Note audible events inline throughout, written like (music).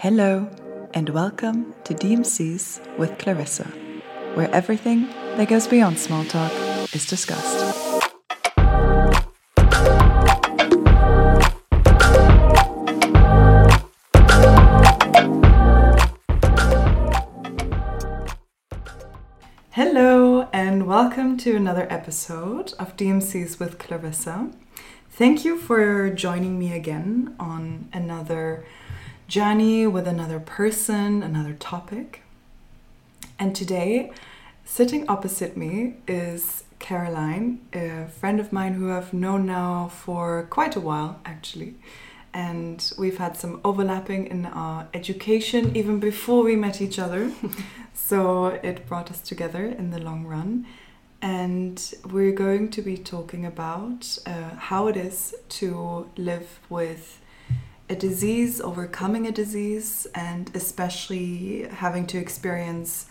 Hello, and welcome to DMCs with Clarissa, where everything that goes beyond small talk is discussed. Hello, and welcome to another episode of DMCs with Clarissa. Thank you for joining me again on another journey with another person, another topic. And today, sitting opposite me is Caroline, a friend of mine who I've known now for quite a while, actually. And we've had some overlapping in our education even before we met each other. (laughs) so it brought us together in the long run. And we're going to be talking about uh, how it is to live with a disease, overcoming a disease, and especially having to experience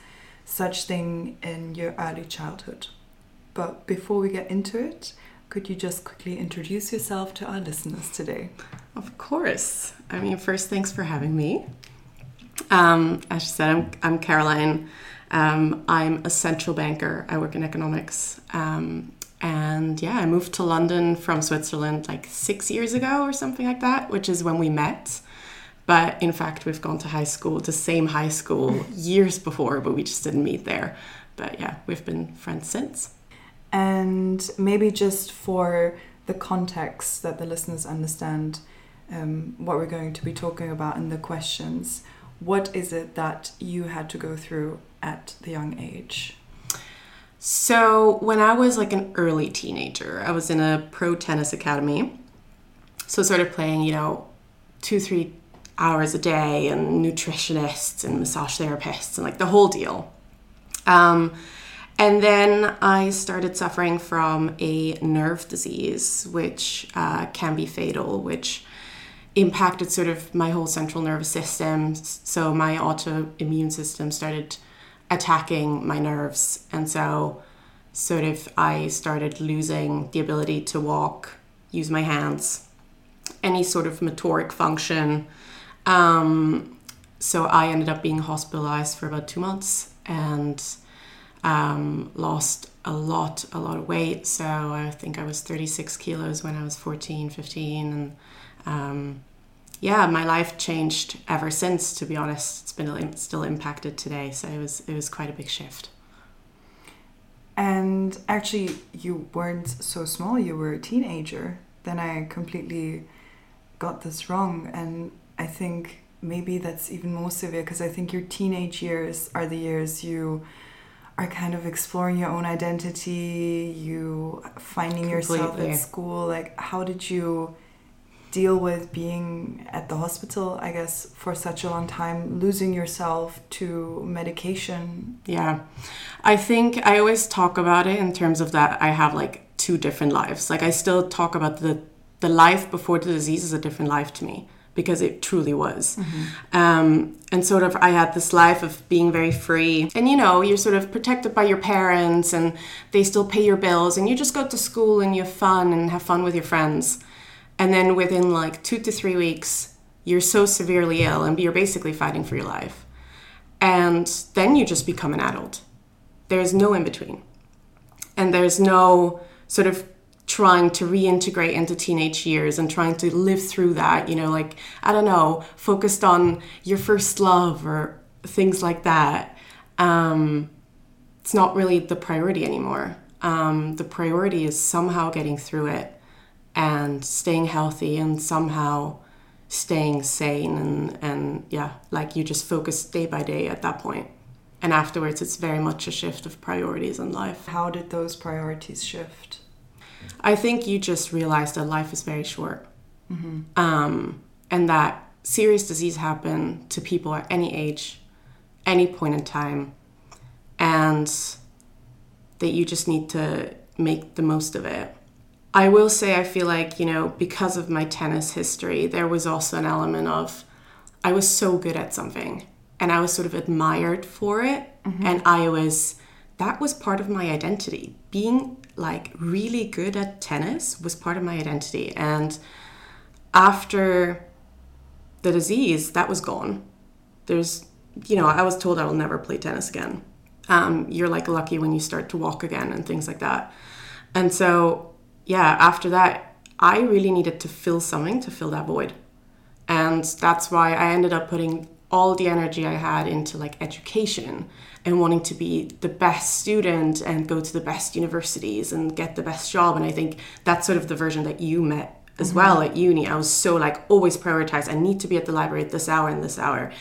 such thing in your early childhood. But before we get into it, could you just quickly introduce yourself to our listeners today? Of course. I mean, first, thanks for having me. Um, as you said, I'm, I'm Caroline. Um, I'm a central banker. I work in economics. Um, and yeah, I moved to London from Switzerland like six years ago or something like that, which is when we met. But in fact, we've gone to high school, the same high school (laughs) years before, but we just didn't meet there. But yeah, we've been friends since. And maybe just for the context that the listeners understand um, what we're going to be talking about in the questions, what is it that you had to go through at the young age? So, when I was like an early teenager, I was in a pro tennis academy. So, sort of playing, you know, two, three hours a day, and nutritionists and massage therapists, and like the whole deal. Um, and then I started suffering from a nerve disease, which uh, can be fatal, which impacted sort of my whole central nervous system. So, my autoimmune system started attacking my nerves. And so, sort of, I started losing the ability to walk, use my hands, any sort of motoric function. Um, so, I ended up being hospitalized for about two months and um, lost a lot, a lot of weight. So, I think I was 36 kilos when I was 14, 15. And um, yeah, my life changed ever since. To be honest, it's been still impacted today. So it was it was quite a big shift. And actually, you weren't so small. You were a teenager. Then I completely got this wrong, and I think maybe that's even more severe because I think your teenage years are the years you are kind of exploring your own identity, you finding Completely. yourself at school. Like, how did you? Deal with being at the hospital, I guess, for such a long time, losing yourself to medication. Yeah. I think I always talk about it in terms of that I have like two different lives. Like I still talk about the the life before the disease is a different life to me because it truly was. Mm-hmm. Um, and sort of, I had this life of being very free. And you know, you're sort of protected by your parents and they still pay your bills, and you just go to school and you have fun and have fun with your friends and then within like two to three weeks you're so severely ill and you're basically fighting for your life. And then you just become an adult. There's no in between and there's no sort of trying to reintegrate into teenage years and trying to live through that you know like i don't know focused on your first love or things like that. Um, it's not really the priority anymore. Um, the priority is somehow getting through it and staying healthy and somehow staying sane and and yeah like you just focus day by day at that point. And afterwards it's very much a shift of priorities in life. How did those priorities shift? I think you just realize that life is very short. Mm-hmm. um, and that serious disease happen to people at any age any point in time and that you just need to make the most of it I will say, I feel like, you know, because of my tennis history, there was also an element of I was so good at something and I was sort of admired for it. Mm-hmm. And I was, that was part of my identity. Being like really good at tennis was part of my identity. And after the disease, that was gone. There's, you know, I was told I will never play tennis again. Um, you're like lucky when you start to walk again and things like that. And so, yeah, after that, I really needed to fill something to fill that void. And that's why I ended up putting all the energy I had into like education and wanting to be the best student and go to the best universities and get the best job. And I think that's sort of the version that you met as mm-hmm. well at uni. I was so like always prioritized. I need to be at the library at this hour and this hour.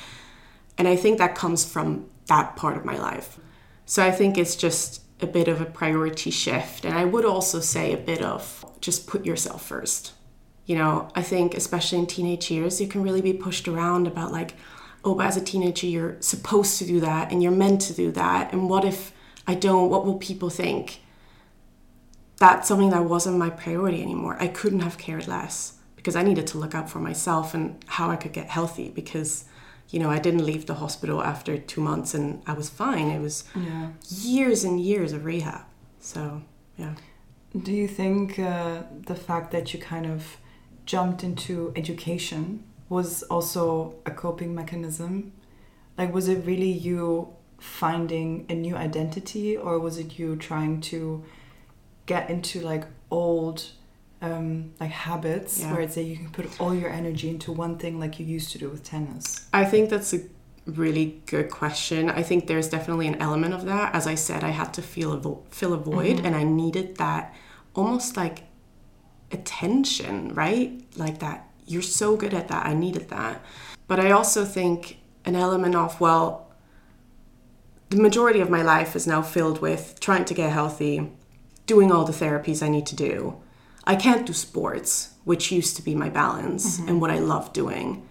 And I think that comes from that part of my life. So I think it's just a bit of a priority shift. And I would also say a bit of just put yourself first. You know, I think especially in teenage years, you can really be pushed around about like, oh, but as a teenager, you're supposed to do that and you're meant to do that. And what if I don't? What will people think? That's something that wasn't my priority anymore. I couldn't have cared less because I needed to look out for myself and how I could get healthy because, you know, I didn't leave the hospital after two months and I was fine. It was yeah. years and years of rehab. So, yeah. Do you think uh, the fact that you kind of jumped into education was also a coping mechanism? Like, was it really you finding a new identity, or was it you trying to get into like old um, like habits yeah. where it's that you can put all your energy into one thing like you used to do with tennis? I think that's a really good question. I think there's definitely an element of that. As I said, I had to feel a vo- fill a void, mm-hmm. and I needed that almost like attention, right? Like that you're so good at that. I needed that. But I also think an element of, well, the majority of my life is now filled with trying to get healthy, doing all the therapies I need to do. I can't do sports, which used to be my balance mm-hmm. and what I love doing.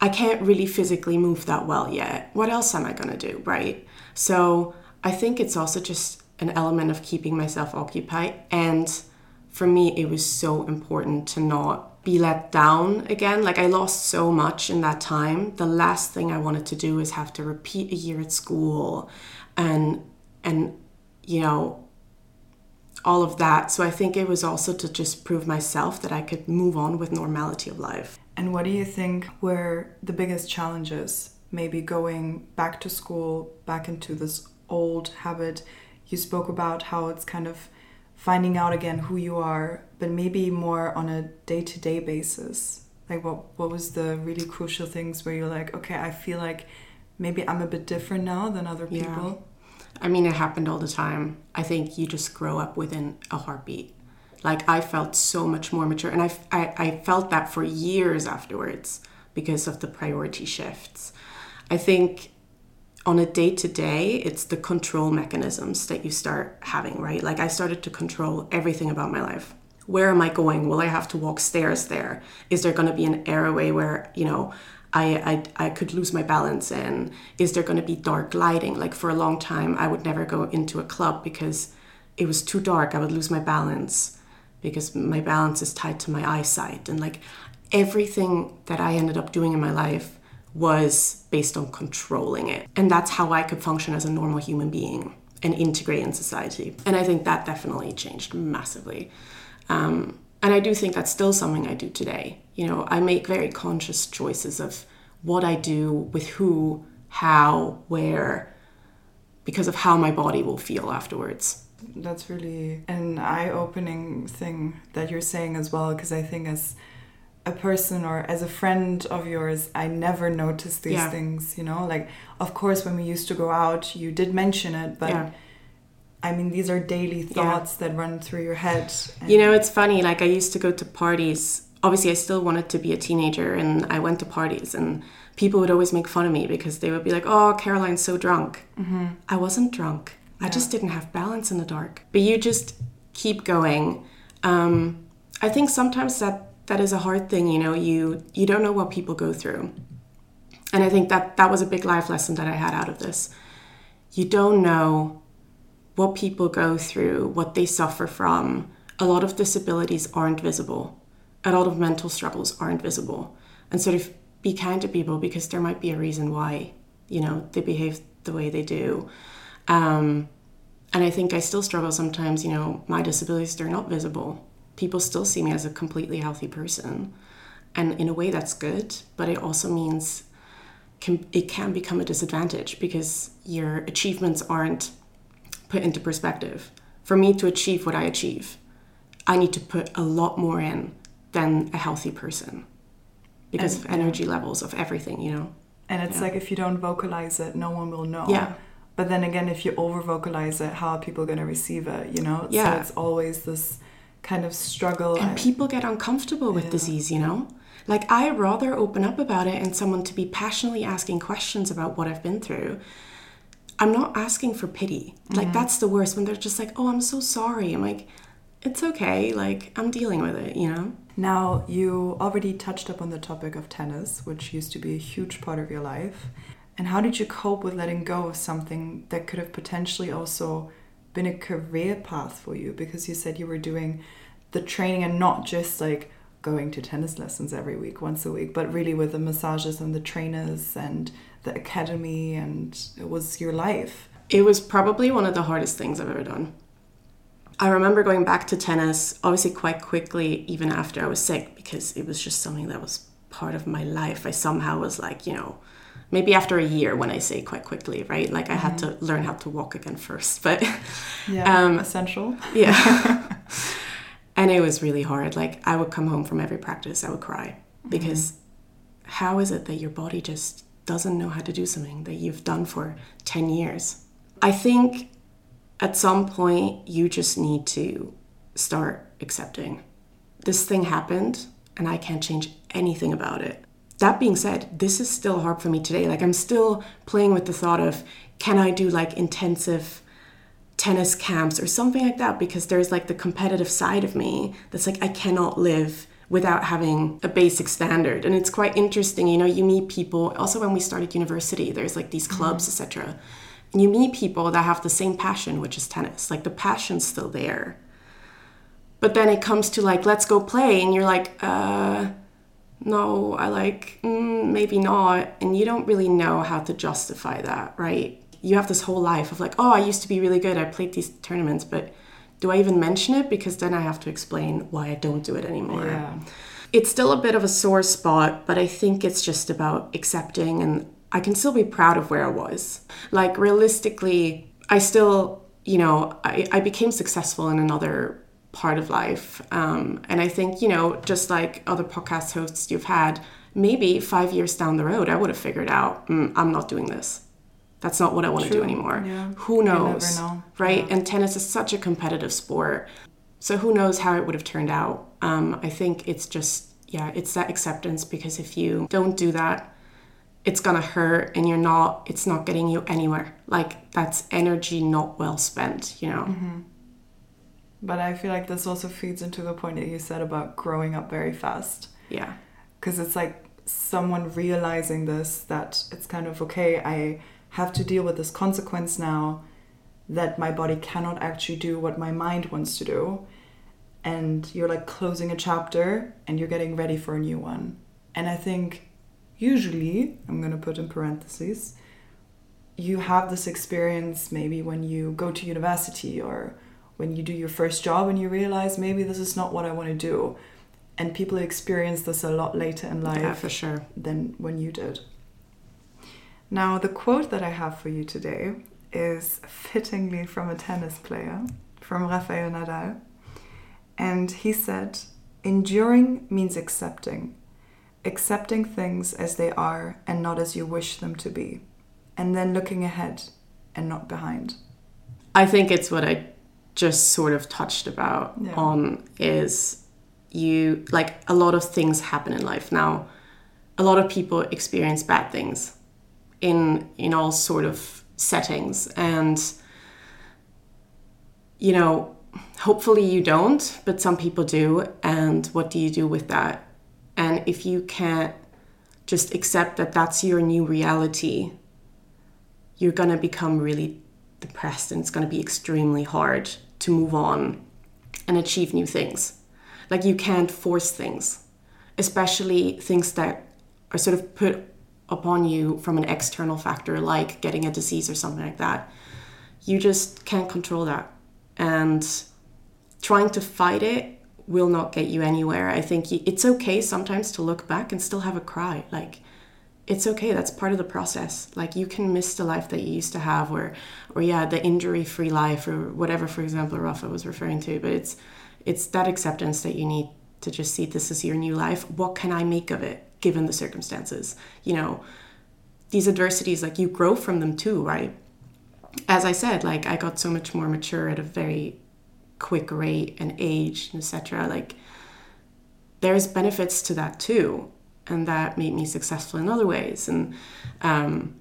I can't really physically move that well yet. What else am I going to do, right? So I think it's also just an element of keeping myself occupied. And for me, it was so important to not be let down again. Like I lost so much in that time. The last thing I wanted to do is have to repeat a year at school and and you know all of that. So I think it was also to just prove myself that I could move on with normality of life. And what do you think were the biggest challenges? Maybe going back to school, back into this old habit. You spoke about how it's kind of finding out again who you are, but maybe more on a day-to-day basis. Like what what was the really crucial things where you're like, okay, I feel like maybe I'm a bit different now than other people. Yeah. I mean, it happened all the time. I think you just grow up within a heartbeat. Like I felt so much more mature, and I, I, I felt that for years afterwards because of the priority shifts. I think on a day to day, it's the control mechanisms that you start having, right? Like I started to control everything about my life. Where am I going? Will I have to walk stairs there? Is there going to be an airway where, you know, I, I, I could lose my balance in? Is there going to be dark lighting? Like for a long time, I would never go into a club because it was too dark. I would lose my balance because my balance is tied to my eyesight. And like everything that I ended up doing in my life was based on controlling it. And that's how I could function as a normal human being and integrate in society. And I think that definitely changed massively. Um, and I do think that's still something I do today. You know, I make very conscious choices of what I do, with who, how, where, because of how my body will feel afterwards. That's really an eye opening thing that you're saying as well, because I think as a person or as a friend of yours, I never noticed these yeah. things, you know? Like, of course, when we used to go out, you did mention it, but yeah. I mean, these are daily thoughts yeah. that run through your head. You know, it's funny, like, I used to go to parties. Obviously, I still wanted to be a teenager, and I went to parties, and people would always make fun of me because they would be like, oh, Caroline's so drunk. Mm-hmm. I wasn't drunk. I just didn't have balance in the dark. But you just keep going. Um, I think sometimes that that is a hard thing you know you you don't know what people go through and i think that that was a big life lesson that i had out of this you don't know what people go through what they suffer from a lot of disabilities aren't visible a lot of mental struggles aren't visible and sort of be kind to people because there might be a reason why you know they behave the way they do um, and i think i still struggle sometimes you know my disabilities they're not visible people still see me as a completely healthy person. And in a way, that's good, but it also means can it can become a disadvantage because your achievements aren't put into perspective. For me to achieve what I achieve, I need to put a lot more in than a healthy person because And- of energy levels of everything, you know. And it's Yeah. like if you don't vocalize it, no one will know. Yeah. But then again, if you over vocalize it, how are people going to receive it? You know? So Yeah. it's always this kind of struggle. And people get uncomfortable with Yeah. disease, you know? Like, I rather open up about it and someone to be passionately asking questions about what I've been through. I'm not asking for pity. Like, that's the worst when they're just like, oh, I'm so sorry. I'm like, it's okay. Like, I'm dealing with it, you know? Now, you already touched up on the topic of tennis, which used to be a huge part of your life. And how did you cope with letting go of something that could have potentially also been a career path for you? Because you said you were doing the training and not just like going to tennis lessons every week, once a week, but really with the massages and the trainers and the academy, and it was your life. It was probably one of the hardest things I've ever done. I remember going back to tennis, obviously quite quickly, even after I was sick, because it was just something that was part of my life. I somehow was like, you know, maybe after a year when I say quite quickly, right? Like I had to learn how to walk again first. But (laughs) Yeah, Um, essential. yeah. (laughs) (laughs) and it was really hard. Like I would come home from every practice, I would cry because how is it that your body just doesn't know how to do something that you've done for 10 years? I think at some point you just need to start accepting. This thing happened and I can't change anything about it. That being said, this is still hard for me today. Like I'm still playing with the thought of can I do like intensive tennis camps or something like that? Because there's like the competitive side of me that's like I cannot live without having a basic standard. And it's quite interesting you know you meet people. Also when we started university there's like these mm-hmm. clubs etc and you meet people that have the same passion which is tennis. Like the passion's still there. But then it comes to like let's go play and you're like uh no i like mm, maybe not. And you don't really know how to justify that right? You have this whole life of like oh i used to be really good i played these tournaments but do i even mention it? Because then i have to explain why i don't do it anymore. Yeah. it's still a bit of a sore spot, but I think it's just about accepting and I can still be proud of where I was. Like realistically, I still, you know, I, I became successful in another part of life. Um, and I think, you know, just like other podcast hosts you've had, maybe five years down the road, I would have figured out, mm, I'm not doing this. That's not what I want to do anymore. yeah. Who knows? know. Right? And tennis is such a competitive sport. So who knows how it would have turned out? Um, I think it's just, yeah, it's that acceptance because if you don't do that, it's gonna hurt and you're not, it's not getting you anywhere. Like that's energy not well spent, you know? Mm-hmm. But I feel like this also feeds into the point that you said about growing up very fast. Yeah. Because it's like someone realizing this that it's kind of okay, I have to deal with this consequence now that my body cannot actually do what my mind wants to do. And you're like closing a chapter and you're getting ready for a new one. And I think usually, I'm going to put in parentheses, you have this experience maybe when you go to university or when you do your first job and you realize maybe this is not what I want to do. And people experience this a lot later in life Yeah, for sure. than when you did. Now, the quote that I have for you today is fittingly from a tennis player, from Rafael Nadal. And he said, Enduring means accepting, accepting things as they are and not as you wish them to be, and then looking ahead and not behind. I think it's what I just sort of touched about Yeah. on is you like a lot of things happen in life now. A lot of people experience bad things in in all sort of settings and you know hopefully you don't but some people do and what do you do with that and if you can't just accept that that's your new reality you're going to become really depressed and it's going to be extremely hard to move on and achieve new things. Like you can't force things, especially things that are sort of put upon you from an external factor like getting a disease or something like that. You just can't control that. And trying to fight it will not get you anywhere. I think it's okay sometimes to look back and still have a cry. Like it's okay. That's part of the process. Like you can miss the life that you used to have or or yeah the injury free life or whatever for example rafa was referring to but it's it's that acceptance that you need to just see this is your new life. What can i make of it given the circumstances? You know these adversities like you grow from them too right? As i said like i got so much more mature at a very quick rate and age etc like there's benefits to that too and that made me successful in other ways and um,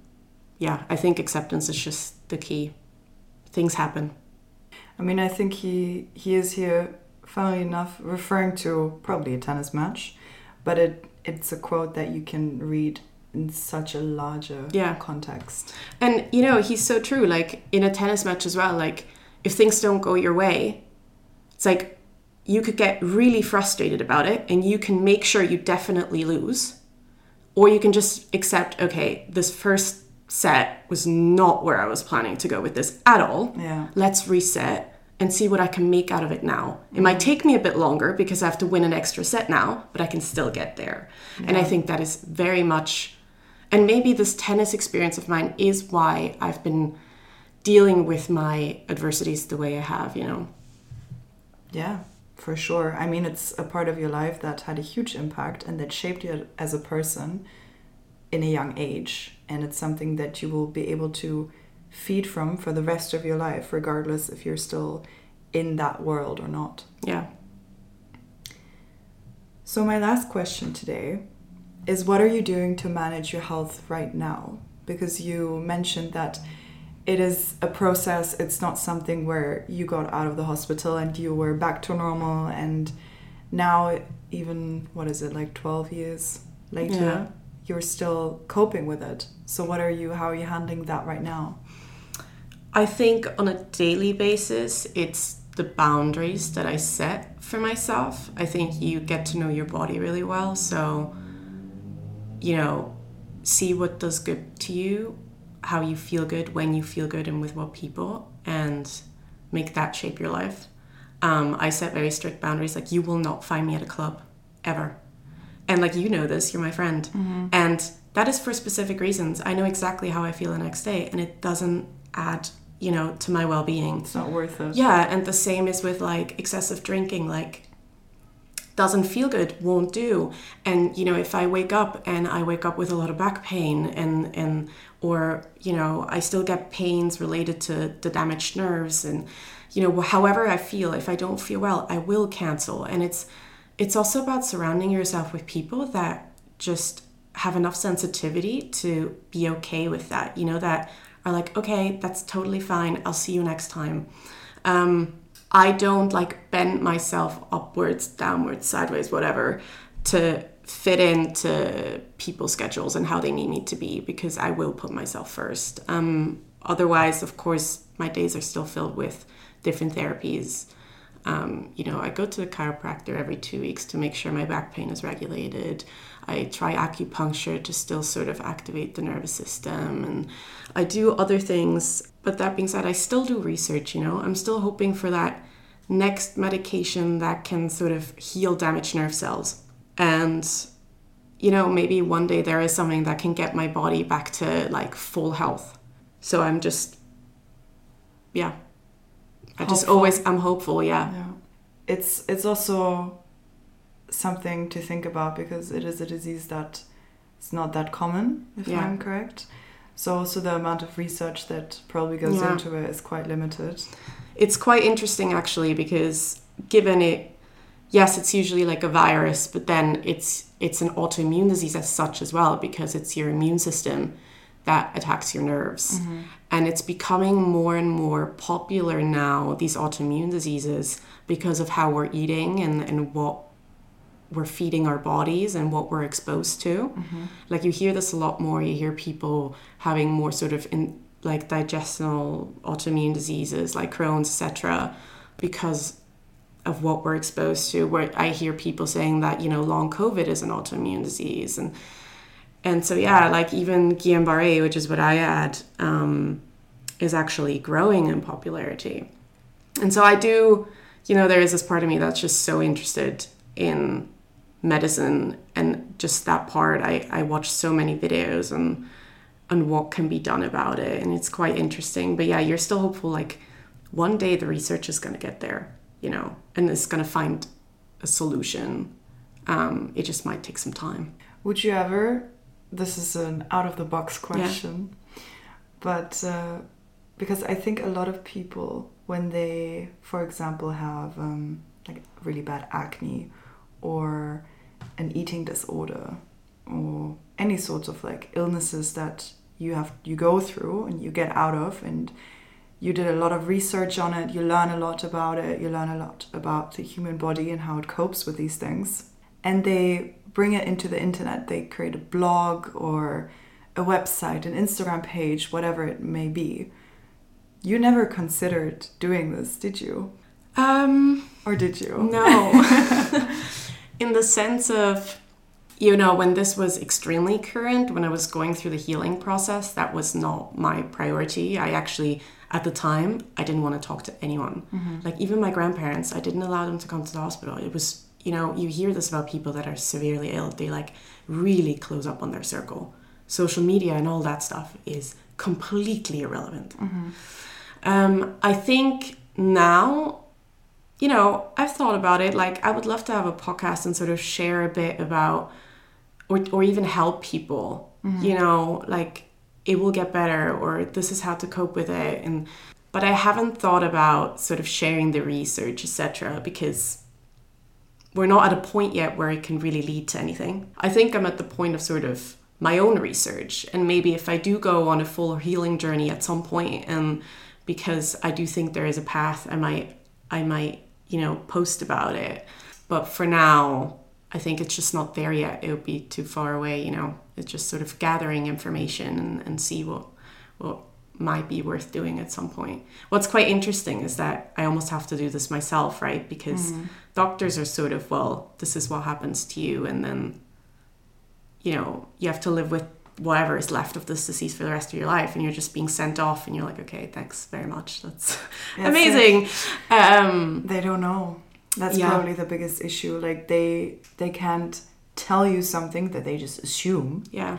yeah i think acceptance is just the key things happen i mean i think he he is here funnily enough referring to probably a tennis match but it it's a quote that you can read in such a larger Yeah. context And you know, he's so true. Like in a tennis match as well, like if things don't go your way, it's like you could get really frustrated about it and you can make sure you definitely lose. Or you can just accept, okay, this first set was not where I was planning to go with this at all. yeah Let's reset and see what I can make out of it now. It might mm. take me a bit longer because I have to win an extra set now, but I can still get there. And I think that is very much, and maybe this tennis experience of mine is why I've been dealing with my adversities the way I have, you know? Yeah, for sure. I mean, it's a part of your life that had a huge impact and that shaped you as a person in a young age. And it's something that you will be able to feed from for the rest of your life, regardless if you're still in that world or not. Yeah. So, my last question today is what are you doing to manage your health right now? Because you mentioned that it is a process, it's not something where you got out of the hospital and you were back to normal, and now, even what is it, like 12 years later, Yeah. you're still coping with it. So, what are you, how are you handling that right now? I think on a daily basis, it's the boundaries that I set for myself. I think you get to know your body really well. So, you know, see what does good to you, how you feel good, when you feel good, and with what people, and make that shape your life. Um, I set very strict boundaries. Like, you will not find me at a club ever. And like, you know this, you're my friend. And that is for specific reasons. I know exactly how I feel the next day, and it doesn't add, you know, to my well being. It's not worth it. Yeah, and the same is with like excessive drinking. Like, doesn't feel good, won't do. And you know, if I wake up and I wake up with a lot of back pain, and and or you know, I still get pains related to the damaged nerves, and you know, however I feel, if I don't feel well, I will cancel. And it's it's also about surrounding yourself with people that just have enough sensitivity to be okay with that. You know, that are like, okay, that's totally fine. I'll see you next time. Um, I don't like bend myself upwards, downwards, sideways, whatever, to fit into people's schedules and how they need me to be because I will put myself first. Um, otherwise, of course, my days are still filled with different therapies. Um, you know, I go to the chiropractor every two weeks to make sure my back pain is regulated. I try acupuncture to still sort of activate the nervous system, and I do other things. But that being said, I still do research, you know, I'm still hoping for that next medication that can sort of heal damaged nerve cells. And, you know, maybe one day there is something that can get my body back to like full health. So I'm just, yeah. I just always, I'm hopeful, yeah. Yeah. It's it's also something to think about because it is a disease that it's not that common, if Yeah. I'm correct. So also the amount of research that probably goes Yeah. into it is quite limited. It's quite interesting actually because given it yes, it's usually like a virus, but then it's it's an autoimmune disease as such as well because it's your immune system that attacks your nerves. Mm-hmm. And it's becoming more and more popular now, these autoimmune diseases, because of how we're eating and, and what we're feeding our bodies and what we're exposed to. Like you hear this a lot more. You hear people having more sort of in like digestional autoimmune diseases like Crohn's, etc., because of what we're exposed to. Where I hear people saying that you know long COVID is an autoimmune disease, and and so yeah, like even Guillain-Barré, which is what I had, um, is actually growing in popularity. And so I do, you know, there is this part of me that's just so interested in medicine and just that part. I, I watched so many videos and and what can be done about it and it's quite interesting. But yeah, you're still hopeful like one day the research is gonna get there, you know, and it's gonna find a solution. Um, it just might take some time. Would you ever? This is an out of the box question, but uh, because I think a lot of people, when they, for example, have um, like really bad acne or an eating disorder or any sorts of like illnesses that you have you go through and you get out of and you did a lot of research on it you learn a lot about it you learn a lot about the human body and how it copes with these things and they bring it into the internet. They create a blog or a website an instagram page whatever it may be. You never considered doing this did you? Um, or did you? no. (laughs) In the sense of, you know, when this was extremely current, when I was going through the healing process, that was not my priority. I actually, at the time, I didn't want to talk to anyone. Like, even my grandparents, I didn't allow them to come to the hospital. It was, you know, you hear this about people that are severely ill, they like really close up on their circle. Social media and all that stuff is completely irrelevant. Um, I think now you know, I've thought about it. Like, I would love to have a podcast and sort of share a bit about, or, or even help people, you mm-hmm. know, like it will get better or this is how to cope with it. And, but I haven't thought about sort of sharing the research, etc., because we're not at a point yet where it can really lead to anything. I think I'm at the point of sort of my own research. And maybe if I do go on a full healing journey at some point, and because I do think there is a path, I might, I might, you know, post about it. But for now, I think it's just not there yet. It would be too far away, you know. It's just sort of gathering information and, and see what what might be worth doing at some point. What's quite interesting is that I almost have to do this myself, right? Because mm-hmm. doctors are sort of, well, this is what happens to you, and then you know, you have to live with whatever is left of this disease for the rest of your life and you're just being sent off and you're like okay thanks very much. That's (laughs) Yes, amazing. Um they don't know. That's Yeah. probably the biggest issue. Like they they can't tell you something that they just assume. Yeah.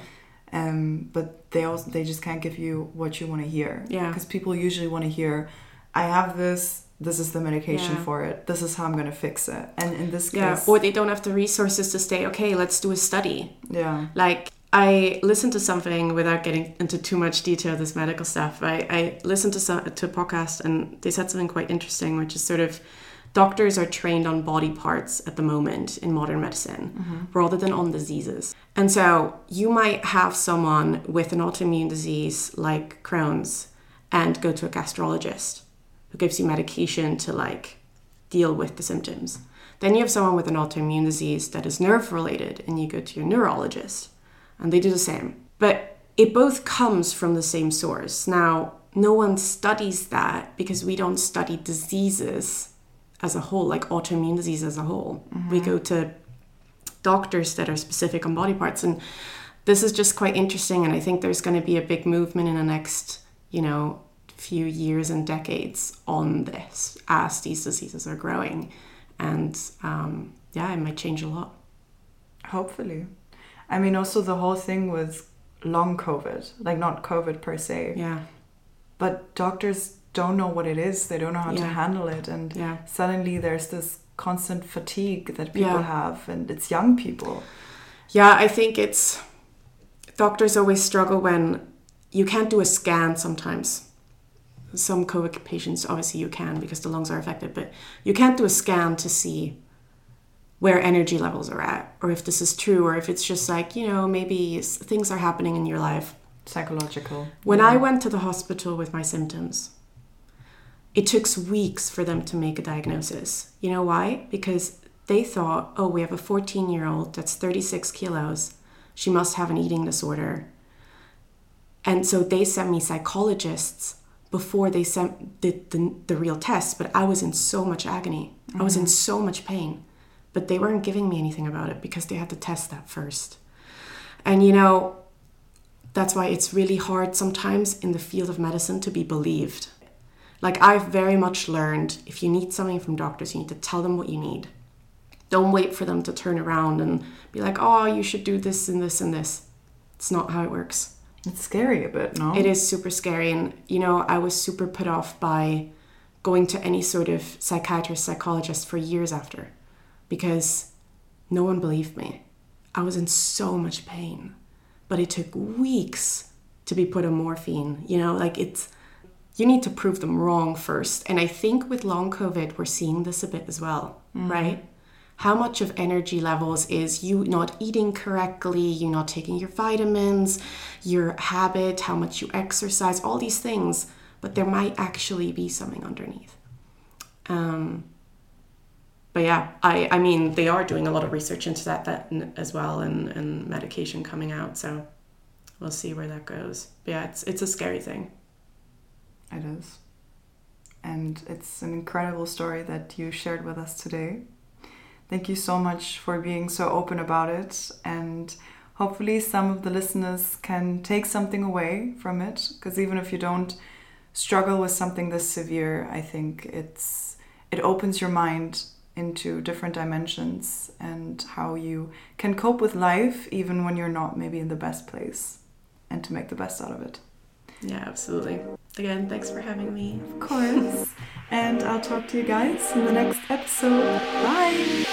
Um, but they also they just can't give you what you want to hear. Yeah. because people usually want to hear i have this this is the medication Yeah. for it this is how i'm going to fix it. And in this case yeah or they don't have the resources to say okay let's do a study. Yeah. Like I listened to something without getting into too much detail of this medical stuff. I, I listened to some, to a podcast and they said something quite interesting, which is sort of doctors are trained on body parts at the moment in modern medicine mm-hmm. rather than on diseases. And so you might have someone with an autoimmune disease like Crohn's and go to a gastrologist who gives you medication to like deal with the symptoms. Then you have someone with an autoimmune disease that is nerve related and you go to your neurologist and they do the same. But it both comes from the same source. Now, no one studies that because we don't study diseases as a whole, like autoimmune disease as a whole. We go to doctors that are specific on body parts. And this is just quite interesting. And I think there's going to be a big movement in the next, you know, few years and decades on this as these diseases are growing. And um, yeah, it might change a lot. hopefully i mean also the whole thing was long covid like not covid per se Yeah. but doctors don't know what it is they don't know how to handle it and Yeah. suddenly there's this constant fatigue that people Yeah. have and it's young people Yeah, I think it's doctors always struggle when you can't do a scan sometimes. Some COVID patients, obviously, you can because the lungs are affected, but you can't do a scan to see where energy levels are at, or if this is true, or if it's just like, you know, maybe things are happening in your life. psychological When I went to the hospital with my symptoms, it took weeks for them to make a diagnosis. You know why? Because they thought, oh, we have a 14 year old that's 36 kilos. She must have an eating disorder. And so they sent me psychologists before they sent the, the, the real tests, but I was in so much agony. I was in mm-hmm. so much pain. But they weren't giving me anything about it because they had to test that first. And you know, that's why it's really hard sometimes in the field of medicine to be believed. Like I've very much learned if you need something from doctors, you need to tell them what you need. Don't wait for them to turn around and be like, oh, you should do this and this and this. It's not how it works. It's scary a bit, no? It is super scary. And, you know, I was super put off by going to any sort of psychiatrist, psychologist for years after because no one believed me. I was in so much pain, but it took weeks to be put on morphine. You know, like it's, you need to prove them wrong first. And I think with long COVID, we're seeing this a bit as well, mm. right? How much of energy levels is you not eating correctly, you not taking your vitamins, your habit, how much you exercise, all these things, but there might actually be something underneath. Um, but yeah, I, I mean, they are doing a lot of research into that, that as well and, and medication coming out. So we'll see where that goes. But yeah, it's, it's a scary thing. It is. And it's an incredible story that you shared with us today. Thank you so much for being so open about it. And hopefully, some of the listeners can take something away from it. Because even if you don't struggle with something this severe, I think it's it opens your mind into different dimensions and how you can cope with life even when you're not maybe in the best place and to make the best out of it. Yeah, absolutely. Again, thanks for having me. Of course. (laughs) and I'll talk to you guys in the next episode. Bye.